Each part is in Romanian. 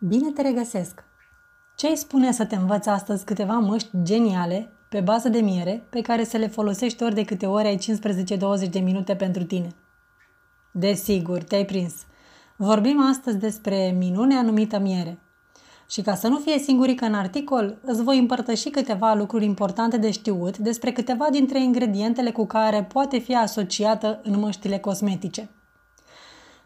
Bine te regăsesc! Ce îi spune să te învăț astăzi câteva măști geniale pe bază de miere pe care să le folosești ori de câte ori ai 15-20 de minute pentru tine? Desigur, te-ai prins! Vorbim astăzi despre minunea numită miere. Și ca să nu fie singurică în articol, îți voi împărtăși câteva lucruri importante de știut despre câteva dintre ingredientele cu care poate fi asociată în măștile cosmetice –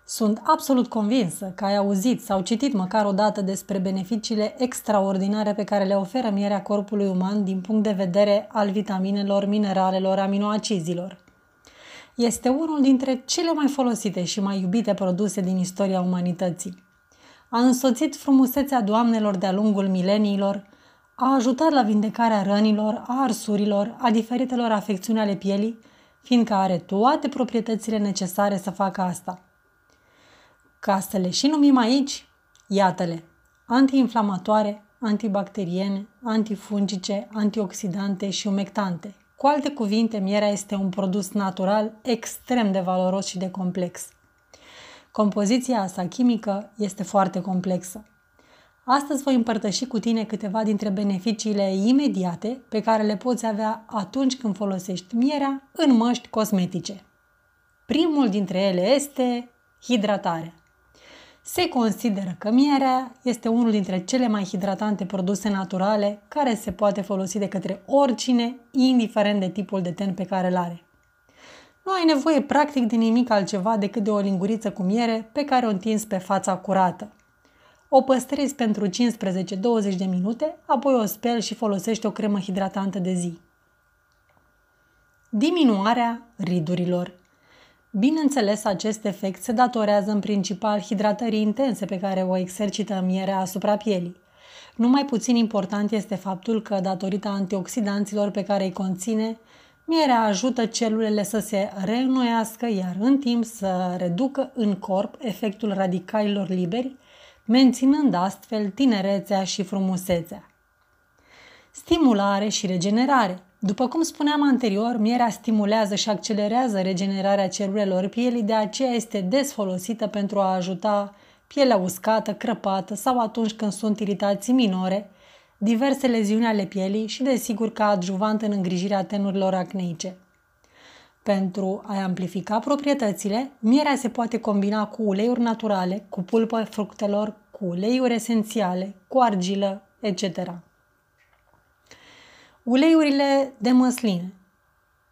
sunt absolut convinsă că ai auzit sau citit măcar o dată despre beneficiile extraordinare pe care le oferă mierea corpului uman din punct de vedere al vitaminelor, mineralelor, aminoacizilor. Este unul dintre cele mai folosite și mai iubite produse din istoria umanității. A însoțit frumusețea doamnelor de-a lungul mileniilor, a ajutat la vindecarea rănilor, a arsurilor, a diferitelor afecțiuni ale pielii, fiindcă are toate proprietățile necesare să facă asta – ca să le și numim aici, iată-le, antiinflamatoare, antibacteriene, antifungice, antioxidante și umectante. Cu alte cuvinte, mierea este un produs natural extrem de valoros și de complex. Compoziția sa chimică este foarte complexă. Astăzi voi împărtăși cu tine câteva dintre beneficiile imediate pe care le poți avea atunci când folosești mierea în măști cosmetice. Primul dintre ele este hidratarea. Se consideră că mierea este unul dintre cele mai hidratante produse naturale care se poate folosi de către oricine, indiferent de tipul de ten pe care îl are. Nu ai nevoie practic de nimic altceva decât de o linguriță cu miere pe care o întinzi pe fața curată. O păstrezi pentru 15-20 de minute, apoi o speli și folosești o cremă hidratantă de zi. Diminuarea ridurilor Bineînțeles, acest efect se datorează în principal hidratării intense pe care o exercită mierea asupra pielii. Nu mai puțin important este faptul că, datorită antioxidanților pe care îi conține, mierea ajută celulele să se reînnoiască, iar în timp să reducă în corp efectul radicalilor liberi, menținând astfel tinerețea și frumusețea. Stimulare și regenerare – după cum spuneam anterior, mierea stimulează și accelerează regenerarea celulelor pielii, de aceea este des folosită pentru a ajuta pielea uscată, crăpată sau atunci când sunt iritații minore, diverse leziuni ale pielii și, desigur, ca adjuvant în îngrijirea tenurilor acneice. Pentru a amplifica proprietățile, mierea se poate combina cu uleiuri naturale, cu pulpă fructelor, cu uleiuri esențiale, cu argilă, etc. Uleiurile de măsline,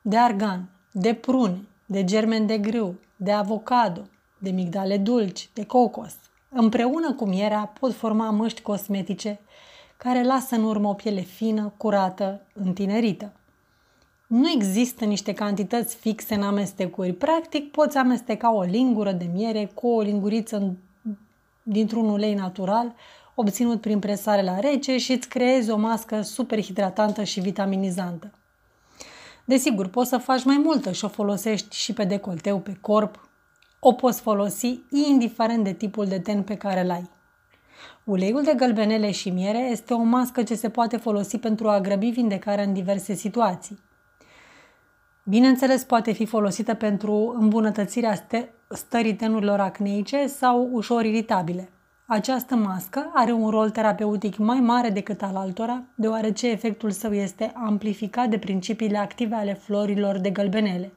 de argan, de prune, de germen de grâu, de avocado, de migdale dulci, de cocos, împreună cu mierea pot forma măști cosmetice care lasă în urmă o piele fină, curată, întinerită. Nu există niște cantități fixe în amestecuri. Practic, poți amesteca o lingură de miere cu o linguriță dintr-un ulei natural obținut prin presare la rece și îți creezi o mască super hidratantă și vitaminizantă. Desigur, poți să faci mai multă și o folosești și pe decolteu, pe corp. O poți folosi indiferent de tipul de ten pe care îl ai. Uleiul de gălbenele și miere este o mască ce se poate folosi pentru a grăbi vindecarea în diverse situații. Bineînțeles, poate fi folosită pentru îmbunătățirea stării tenurilor acneice sau ușor iritabile. Această mască are un rol terapeutic mai mare decât al altora, deoarece efectul său este amplificat de principiile active ale florilor de gălbenele.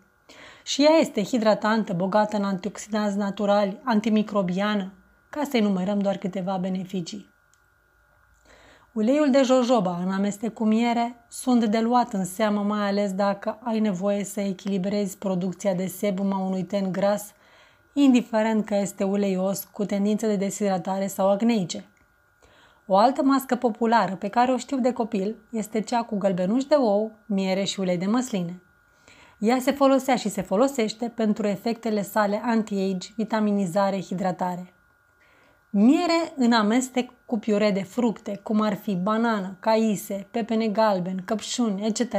Și ea este hidratantă, bogată în antioxidanți naturali, antimicrobiană, ca să enumerăm doar câteva beneficii. Uleiul de jojoba în amestec cu miere sunt de luat în seamă mai ales dacă ai nevoie să echilibrezi producția de sebum a unui ten gras indiferent că este uleios, cu tendințe de deshidratare sau acneice. O altă mască populară pe care o știu de copil este cea cu gălbenuși de ou, miere și ulei de măsline. Ea se folosea și se folosește pentru efectele sale anti-age, vitaminizare, hidratare. Miere în amestec cu piure de fructe, cum ar fi banană, caise, pepene galben, căpșuni, etc.,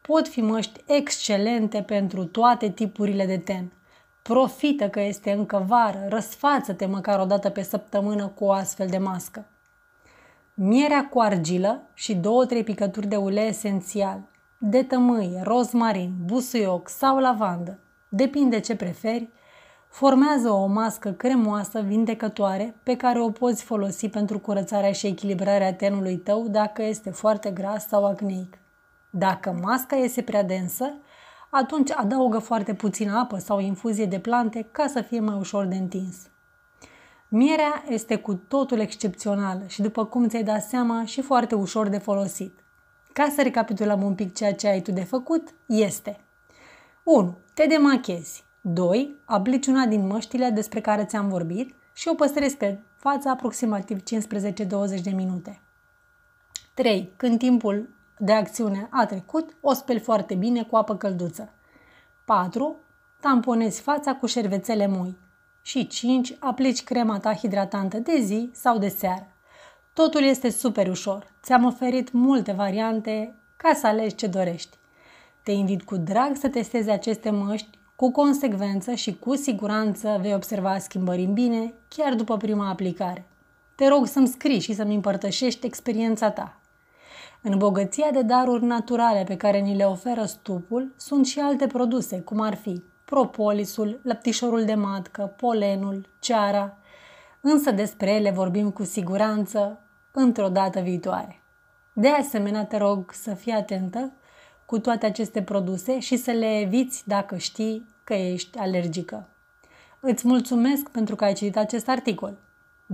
pot fi măști excelente pentru toate tipurile de ten – Profită că este încă vară, răsfață-te măcar o dată pe săptămână cu o astfel de mască. Mierea cu argilă și două-trei picături de ulei esențial, de tămâie, rozmarin, busuioc sau lavandă, depinde ce preferi, Formează o mască cremoasă, vindecătoare, pe care o poți folosi pentru curățarea și echilibrarea tenului tău dacă este foarte gras sau acneic. Dacă masca este prea densă, atunci adaugă foarte puțină apă sau infuzie de plante ca să fie mai ușor de întins. Mierea este cu totul excepțională și, după cum ți-ai dat seama, și foarte ușor de folosit. Ca să recapitulăm un pic ceea ce ai tu de făcut, este 1. Te demachezi 2. Aplici una din măștile despre care ți-am vorbit și o păstrezi pe față aproximativ 15-20 de minute. 3. Când timpul de acțiune a trecut, o speli foarte bine cu apă călduță. 4. Tamponezi fața cu șervețele moi. Și 5. Aplici crema ta hidratantă de zi sau de seară. Totul este super ușor. Ți-am oferit multe variante ca să alegi ce dorești. Te invit cu drag să testezi aceste măști cu consecvență și cu siguranță vei observa schimbări în bine chiar după prima aplicare. Te rog să-mi scrii și să-mi împărtășești experiența ta. În bogăția de daruri naturale pe care ni le oferă stupul sunt și alte produse, cum ar fi propolisul, lăptișorul de matcă, polenul, ceara, însă despre ele vorbim cu siguranță într-o dată viitoare. De asemenea, te rog să fii atentă cu toate aceste produse și să le eviți dacă știi că ești alergică. Îți mulțumesc pentru că ai citit acest articol.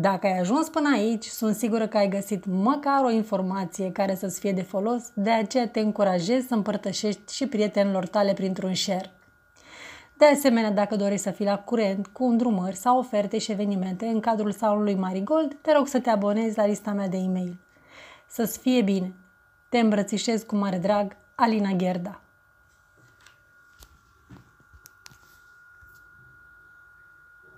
Dacă ai ajuns până aici, sunt sigură că ai găsit măcar o informație care să-ți fie de folos, de aceea te încurajez să împărtășești și prietenilor tale printr-un share. De asemenea, dacă dorești să fii la curent cu îndrumări sau oferte și evenimente în cadrul salonului Marigold, te rog să te abonezi la lista mea de e-mail. Să-ți fie bine! Te îmbrățișez cu mare drag, Alina Gherda.